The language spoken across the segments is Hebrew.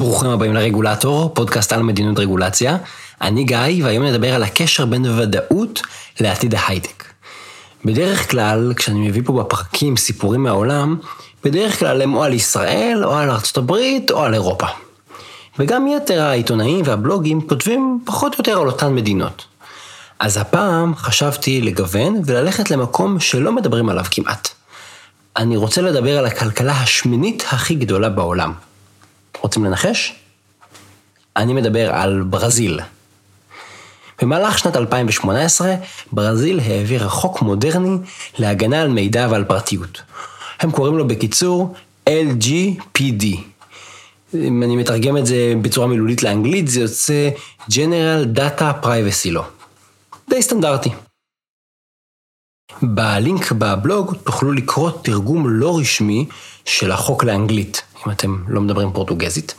ברוכים הבאים לרגולטור, פודקאסט על מדיניות רגולציה. אני גיא, והיום נדבר על הקשר בין ודאות לעתיד ההייטק. בדרך כלל, כשאני מביא פה בפרקים סיפורים מהעולם, בדרך כלל הם או על ישראל, או על ארצות הברית, או על אירופה. וגם יתר העיתונאים והבלוגים כותבים פחות או יותר על אותן מדינות. אז הפעם חשבתי לגוון וללכת למקום שלא מדברים עליו כמעט. אני רוצה לדבר על הכלכלה השמינית הכי גדולה בעולם. רוצים לנחש? אני מדבר על ברזיל. במהלך שנת 2018, ברזיל העבירה חוק מודרני להגנה על מידע ועל פרטיות. הם קוראים לו בקיצור LGPD. אם אני מתרגם את זה בצורה מילולית לאנגלית, זה יוצא General Data Privacy Law. די סטנדרטי. בלינק בבלוג תוכלו לקרוא תרגום לא רשמי של החוק לאנגלית, אם אתם לא מדברים פורטוגזית.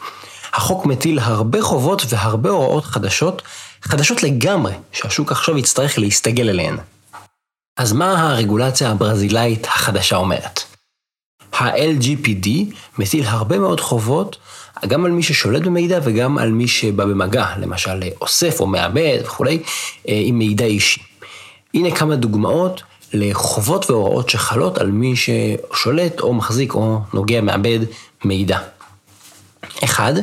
החוק מטיל הרבה חובות והרבה הוראות חדשות, חדשות לגמרי, שהשוק עכשיו יצטרך להסתגל אליהן. אז מה הרגולציה הברזילאית החדשה אומרת? ה-LGPD מטיל הרבה מאוד חובות, גם על מי ששולט במידע וגם על מי שבא במגע, למשל אוסף או מעבד וכולי, אה, עם מידע אישי. הנה כמה דוגמאות לחובות והוראות שחלות על מי ששולט או מחזיק או נוגע, מעבד מידע. אחד,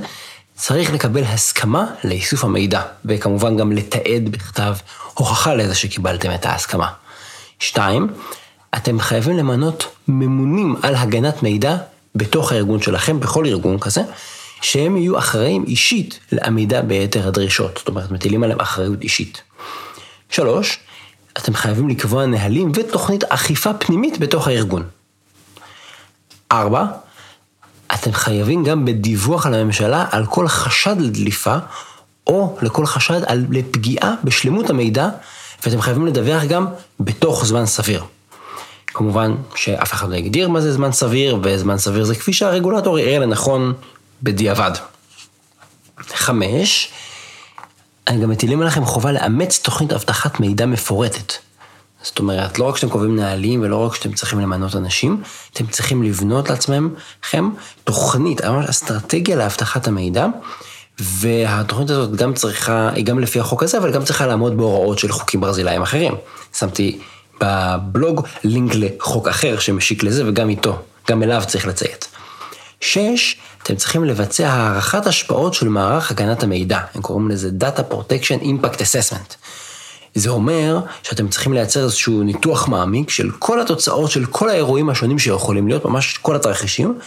צריך לקבל הסכמה לאיסוף המידע, וכמובן גם לתעד בכתב הוכחה לזה שקיבלתם את ההסכמה. שתיים, אתם חייבים למנות ממונים על הגנת מידע בתוך הארגון שלכם, בכל ארגון כזה, שהם יהיו אחראים אישית לעמידה ביתר הדרישות, זאת אומרת, מטילים עליהם אחריות אישית. שלוש, אתם חייבים לקבוע נהלים ותוכנית אכיפה פנימית בתוך הארגון. ארבע, אתם חייבים גם בדיווח על הממשלה על כל חשד לדליפה, או לכל חשד על לפגיעה בשלמות המידע, ואתם חייבים לדווח גם בתוך זמן סביר. כמובן שאף אחד לא יגדיר מה זה זמן סביר, וזמן סביר זה כפי שהרגולטור יראה לנכון בדיעבד. חמש, הם גם מטילים עליכם חובה לאמץ תוכנית אבטחת מידע מפורטת. זאת אומרת, לא רק שאתם קובעים נהלים ולא רק שאתם צריכים למנות אנשים, אתם צריכים לבנות לעצמכם תוכנית, ממש אסטרטגיה לאבטחת המידע, והתוכנית הזאת גם צריכה, היא גם לפי החוק הזה, אבל גם צריכה לעמוד בהוראות של חוקים ברזילאיים אחרים. שמתי בבלוג לינק לחוק אחר שמשיק לזה, וגם איתו, גם אליו צריך לציית. שש, אתם צריכים לבצע הערכת השפעות של מערך הגנת המידע, הם קוראים לזה Data Protection Impact Assessment. זה אומר שאתם צריכים לייצר איזשהו ניתוח מעמיק של כל התוצאות של כל האירועים השונים שיכולים להיות, ממש כל התרחישים,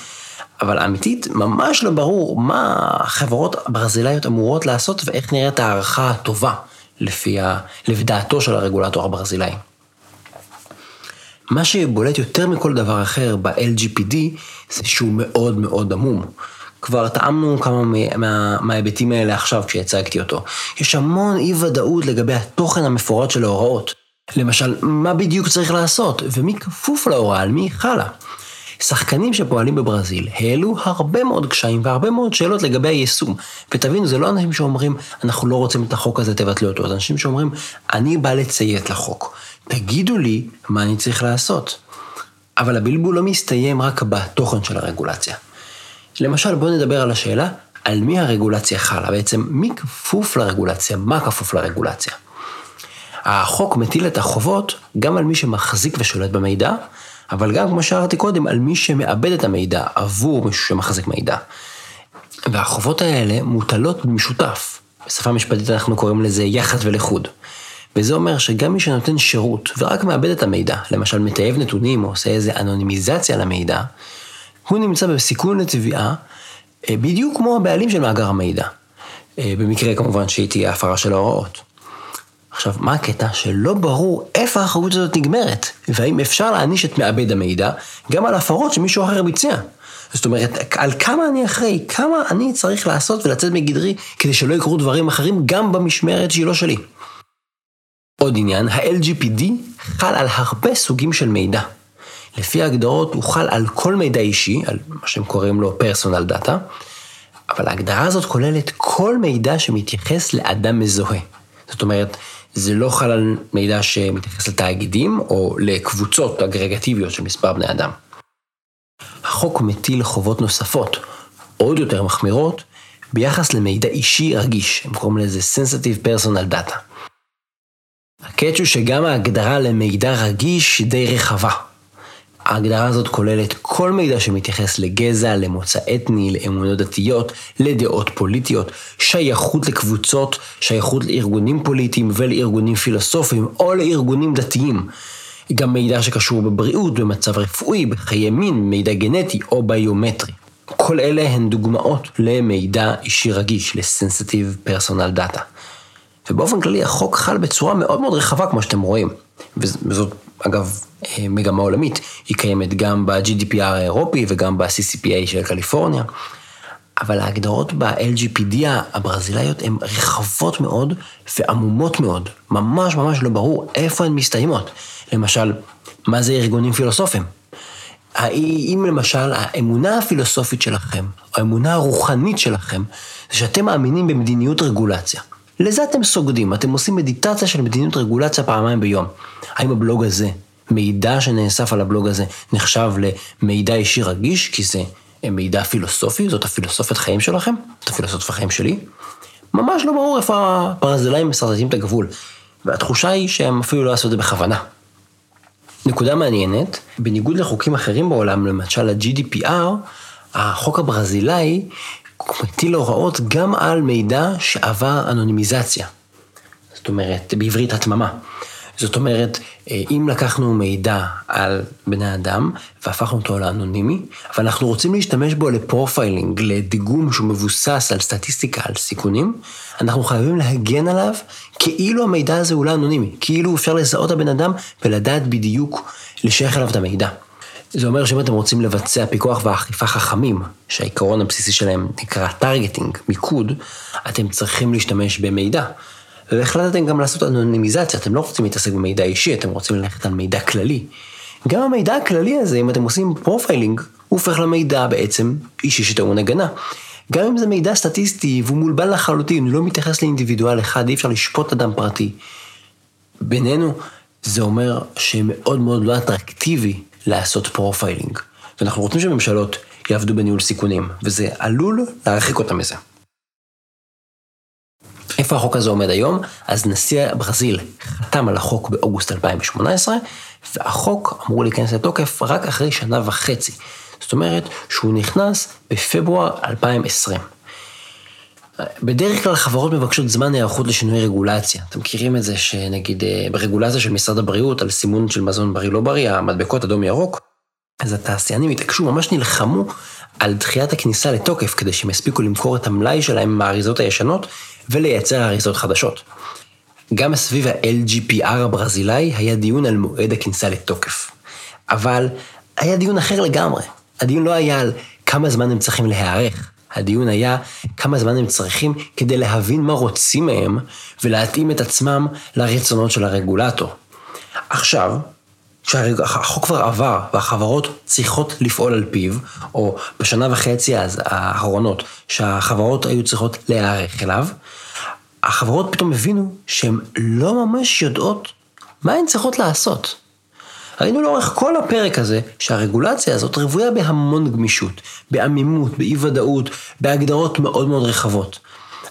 אבל אמיתית, ממש לא ברור מה החברות הברזילאיות אמורות לעשות ואיך נראית הערכה הטובה לפי ה... לדעתו של הרגולטור הברזילאי. מה שבולט יותר מכל דבר אחר ב-LGPD זה שהוא מאוד מאוד עמום. כבר טעמנו כמה מההיבטים מה, האלה עכשיו כשהצגתי אותו. יש המון אי ודאות לגבי התוכן המפורט של ההוראות. למשל, מה בדיוק צריך לעשות, ומי כפוף להוראה, על מי חלה. שחקנים שפועלים בברזיל העלו הרבה מאוד קשיים והרבה מאוד שאלות לגבי היישום. ותבינו, זה לא אנשים שאומרים, אנחנו לא רוצים את החוק הזה, תבטלו אותו. זה אנשים שאומרים, אני בא לציית לחוק. תגידו לי מה אני צריך לעשות. אבל הבלבול לא מסתיים רק בתוכן של הרגולציה. למשל, בואו נדבר על השאלה, על מי הרגולציה חלה, בעצם מי כפוף לרגולציה, מה כפוף לרגולציה. החוק מטיל את החובות גם על מי שמחזיק ושולט במידע, אבל גם, כמו שאמרתי קודם, על מי שמאבד את המידע עבור מישהו שמחזיק מידע. והחובות האלה מוטלות במשותף. בשפה משפטית אנחנו קוראים לזה יחד ולחוד. וזה אומר שגם מי שנותן שירות ורק מאבד את המידע, למשל מתעב נתונים או עושה איזה אנונימיזציה למידע, הוא נמצא בסיכון לתביעה אה, בדיוק כמו הבעלים של מאגר המידע. אה, במקרה כמובן שהיא תהיה הפרה של ההוראות. עכשיו, מה הקטע? שלא ברור איפה האחריות הזאת נגמרת, והאם אפשר להעניש את מעבד המידע גם על הפרות שמישהו אחר ביצע. זאת אומרת, על כמה אני אחראי, כמה אני צריך לעשות ולצאת מגדרי כדי שלא יקרו דברים אחרים גם במשמרת שהיא לא שלי. עוד עניין, ה-LGPD חל על הרבה סוגים של מידע. לפי ההגדרות הוא חל על כל מידע אישי, על מה שהם קוראים לו פרסונל דאטה, אבל ההגדרה הזאת כוללת כל מידע שמתייחס לאדם מזוהה. זאת אומרת, זה לא חל על מידע שמתייחס לתאגידים או לקבוצות אגרגטיביות של מספר בני אדם. החוק מטיל חובות נוספות, עוד יותר מחמירות, ביחס למידע אישי רגיש, הם קוראים לזה Sensitive Personal Data. הקאץ' הוא שגם ההגדרה למידע רגיש די רחבה. ההגדרה הזאת כוללת כל מידע שמתייחס לגזע, למוצא אתני, לאמונות דתיות, לדעות פוליטיות, שייכות לקבוצות, שייכות לארגונים פוליטיים ולארגונים פילוסופיים או לארגונים דתיים. גם מידע שקשור בבריאות, במצב רפואי, בחיי מין, מידע גנטי או ביומטרי. כל אלה הן דוגמאות למידע אישי רגיש, ל-sensitive personal data. ובאופן כללי החוק חל בצורה מאוד מאוד רחבה כמו שאתם רואים. וזאת אגב אה, מגמה עולמית, היא קיימת גם ב-GDPR האירופי וגם ב-CCPA של קליפורניה. אבל ההגדרות ב-LGPD הברזילאיות הן רחבות מאוד ועמומות מאוד. ממש ממש לא ברור איפה הן מסתיימות. למשל, מה זה ארגונים פילוסופיים? האם למשל האמונה הפילוסופית שלכם, או האמונה הרוחנית שלכם, זה שאתם מאמינים במדיניות רגולציה. לזה אתם סוגדים, אתם עושים מדיטציה של מדיניות רגולציה פעמיים ביום. האם הבלוג הזה, מידע שנאסף על הבלוג הזה, נחשב למידע אישי רגיש, כי זה מידע פילוסופי, זאת הפילוסופית חיים שלכם, זאת הפילוסופית החיים שלי? ממש לא ברור איפה הברזילאים מסרטטים את הגבול. והתחושה היא שהם אפילו לא עשו את זה בכוונה. נקודה מעניינת, בניגוד לחוקים אחרים בעולם, למשל ה-GDPR, החוק הברזילאי מטיל הוראות גם על מידע שעבר אנונימיזציה. זאת אומרת, בעברית התממה. זאת אומרת, אה, אם לקחנו מידע על בני אדם והפכנו אותו לאנונימי, ואנחנו רוצים להשתמש בו ל profiling, לדיגום שהוא מבוסס על סטטיסטיקה, על סיכונים, אנחנו חייבים להגן עליו כאילו המידע הזה הוא לא אנונימי, כאילו אפשר לזהות הבן אדם ולדעת בדיוק לשייך אליו את המידע. זה אומר שאם אתם רוצים לבצע פיקוח ואכיפה חכמים, שהעיקרון הבסיסי שלהם נקרא targeting, מיקוד, אתם צריכים להשתמש במידע. והחלטתם גם לעשות אנונימיזציה, אתם לא רוצים להתעסק במידע אישי, אתם רוצים ללכת על מידע כללי. גם המידע הכללי הזה, אם אתם עושים profiling, הוא הופך למידע בעצם אישי שטעון הגנה. גם אם זה מידע סטטיסטי והוא מולבן לחלוטין, לא מתייחס לאינדיבידואל אחד, אי אפשר לשפוט אדם פרטי. בינינו, זה אומר שמאוד מאוד לא אטרקטיבי לעשות profiling. ואנחנו רוצים שממשלות יעבדו בניהול סיכונים, וזה עלול להרחיק אותם מזה. איפה החוק הזה עומד היום? אז נשיא ברזיל חתם על החוק באוגוסט 2018, והחוק אמור להיכנס לתוקף רק אחרי שנה וחצי. זאת אומרת שהוא נכנס בפברואר 2020. בדרך כלל חברות מבקשות זמן היערכות לשינוי רגולציה. אתם מכירים את זה שנגיד אה, ברגולציה של משרד הבריאות על סימון של מזון בריא לא בריא, המדבקות אדום ירוק, אז התעשיינים התעקשו, ממש נלחמו על דחיית הכניסה לתוקף כדי שהם יספיקו למכור את המלאי שלהם מהאריזות הישנות ולייצר אריזות חדשות. גם סביב ה-LGPR הברזילאי היה דיון על מועד הכניסה לתוקף. אבל היה דיון אחר לגמרי. הדיון לא היה על כמה זמן הם צריכים להיערך. הדיון היה כמה זמן הם צריכים כדי להבין מה רוצים מהם ולהתאים את עצמם לרצונות של הרגולטור. עכשיו, כשהחוק כבר עבר והחברות צריכות לפעול על פיו, או בשנה וחצי האחרונות שהחברות היו צריכות להיערך אליו, החברות פתאום הבינו שהן לא ממש יודעות מה הן צריכות לעשות. ראינו לאורך כל הפרק הזה שהרגולציה הזאת רוויה בהמון גמישות, בעמימות, באי ודאות, בהגדרות מאוד מאוד רחבות.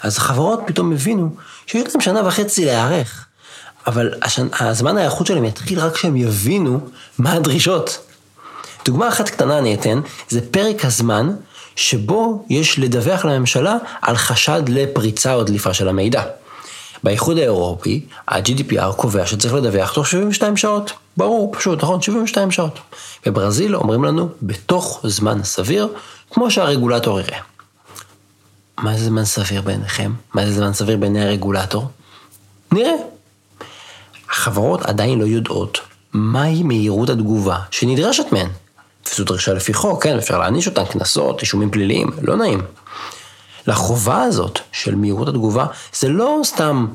אז החברות פתאום הבינו שיש להם שנה וחצי להיערך, אבל השנ... הזמן ההיערכות שלהם יתחיל רק כשהם יבינו מה הדרישות. דוגמה אחת קטנה אני אתן, זה פרק הזמן שבו יש לדווח לממשלה על חשד לפריצה או דליפה של המידע. באיחוד האירופי, ה-GDPR קובע שצריך לדווח תוך 72 שעות. ברור, פשוט, נכון? 72 שעות. בברזיל אומרים לנו, בתוך זמן סביר, כמו שהרגולטור יראה. מה זה זמן סביר בעיניכם? מה זה זמן סביר בעיני הרגולטור? נראה. החברות עדיין לא יודעות מהי מהירות התגובה שנדרשת מהן. וזו דרישה לפי חוק, כן, אפשר להעניש אותן, קנסות, אישומים פליליים, לא נעים. לחובה הזאת של מהירות התגובה, זה לא סתם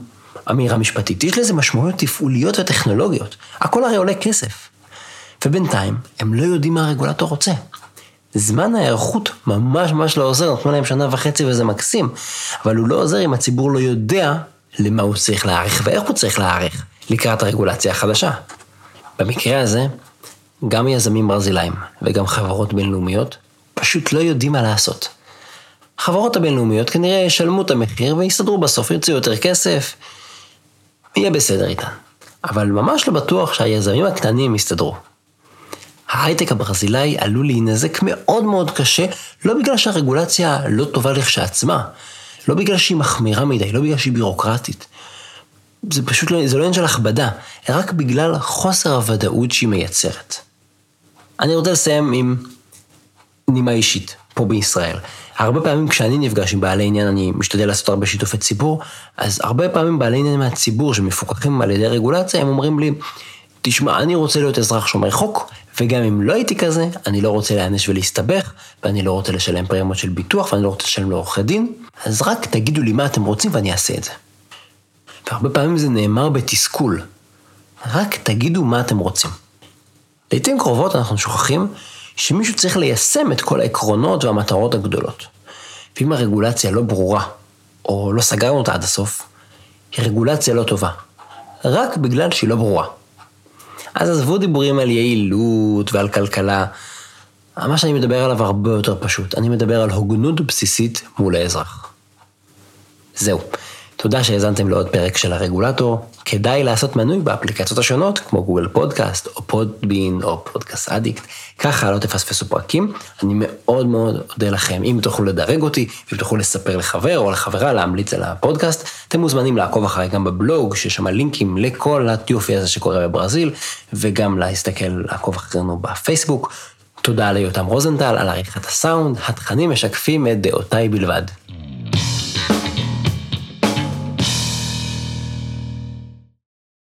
אמירה משפטית, יש לזה משמעויות תפעוליות וטכנולוגיות. הכל הרי עולה כסף. ובינתיים, הם לא יודעים מה הרגולטור רוצה. זמן ההיערכות ממש ממש לא עוזר, נתנו להם שנה וחצי וזה מקסים, אבל הוא לא עוזר אם הציבור לא יודע למה הוא צריך להיערך ואיך הוא צריך להיערך לקראת הרגולציה החדשה. במקרה הזה, גם יזמים ברזילאים וגם חברות בינלאומיות פשוט לא יודעים מה לעשות. החברות הבינלאומיות כנראה ישלמו את המחיר ויסתדרו בסוף, ירצו יותר כסף, יהיה בסדר איתן. אבל ממש לא בטוח שהיזמים הקטנים יסתדרו. ההייטק הברזילאי עלול להינזק מאוד מאוד קשה, לא בגלל שהרגולציה לא טובה לכשעצמה, לא בגלל שהיא מחמירה מדי, לא בגלל שהיא בירוקרטית. זה פשוט לא, זה לא עניין של הכבדה, רק בגלל חוסר הוודאות שהיא מייצרת. אני רוצה לסיים עם נימה אישית, פה בישראל. הרבה פעמים כשאני נפגש עם בעלי עניין, אני משתדל לעשות הרבה שיתופי ציבור, אז הרבה פעמים בעלי עניין מהציבור שמפוקחים על ידי רגולציה, הם אומרים לי, תשמע, אני רוצה להיות אזרח שומר חוק, וגם אם לא הייתי כזה, אני לא רוצה להיענש ולהסתבך, ואני לא רוצה לשלם פרמיות של ביטוח, ואני לא רוצה לשלם לעורכי דין, אז רק תגידו לי מה אתם רוצים ואני אעשה את זה. והרבה פעמים זה נאמר בתסכול. רק תגידו מה אתם רוצים. לעיתים קרובות אנחנו שוכחים שמישהו צריך ליישם את כל העקרונות והמטרות הגדולות. ואם הרגולציה לא ברורה, או לא סגרנו אותה עד הסוף, היא רגולציה לא טובה. רק בגלל שהיא לא ברורה. אז עזבו דיבורים על יעילות ועל כלכלה. מה שאני מדבר עליו הרבה יותר פשוט. אני מדבר על הוגנות בסיסית מול האזרח. זהו. תודה שהאזנתם לעוד פרק של הרגולטור. כדאי לעשות מנוי באפליקציות השונות, כמו גוגל פודקאסט, או פודבין, או פודקאסט אדיקט. ככה לא תפספסו פרקים. אני מאוד מאוד אודה לכם. אם תוכלו לדרג אותי, אם תוכלו לספר לחבר או לחברה להמליץ על הפודקאסט, אתם מוזמנים לעקוב אחריי גם בבלוג, שיש שם לינקים לכל הטיופי הזה שקורה בברזיל, וגם להסתכל, לעקוב אחרינו בפייסבוק. תודה ליותם רוזנטל על עריכת הסאונד, התכנים משקפים את דעותיי בלבד.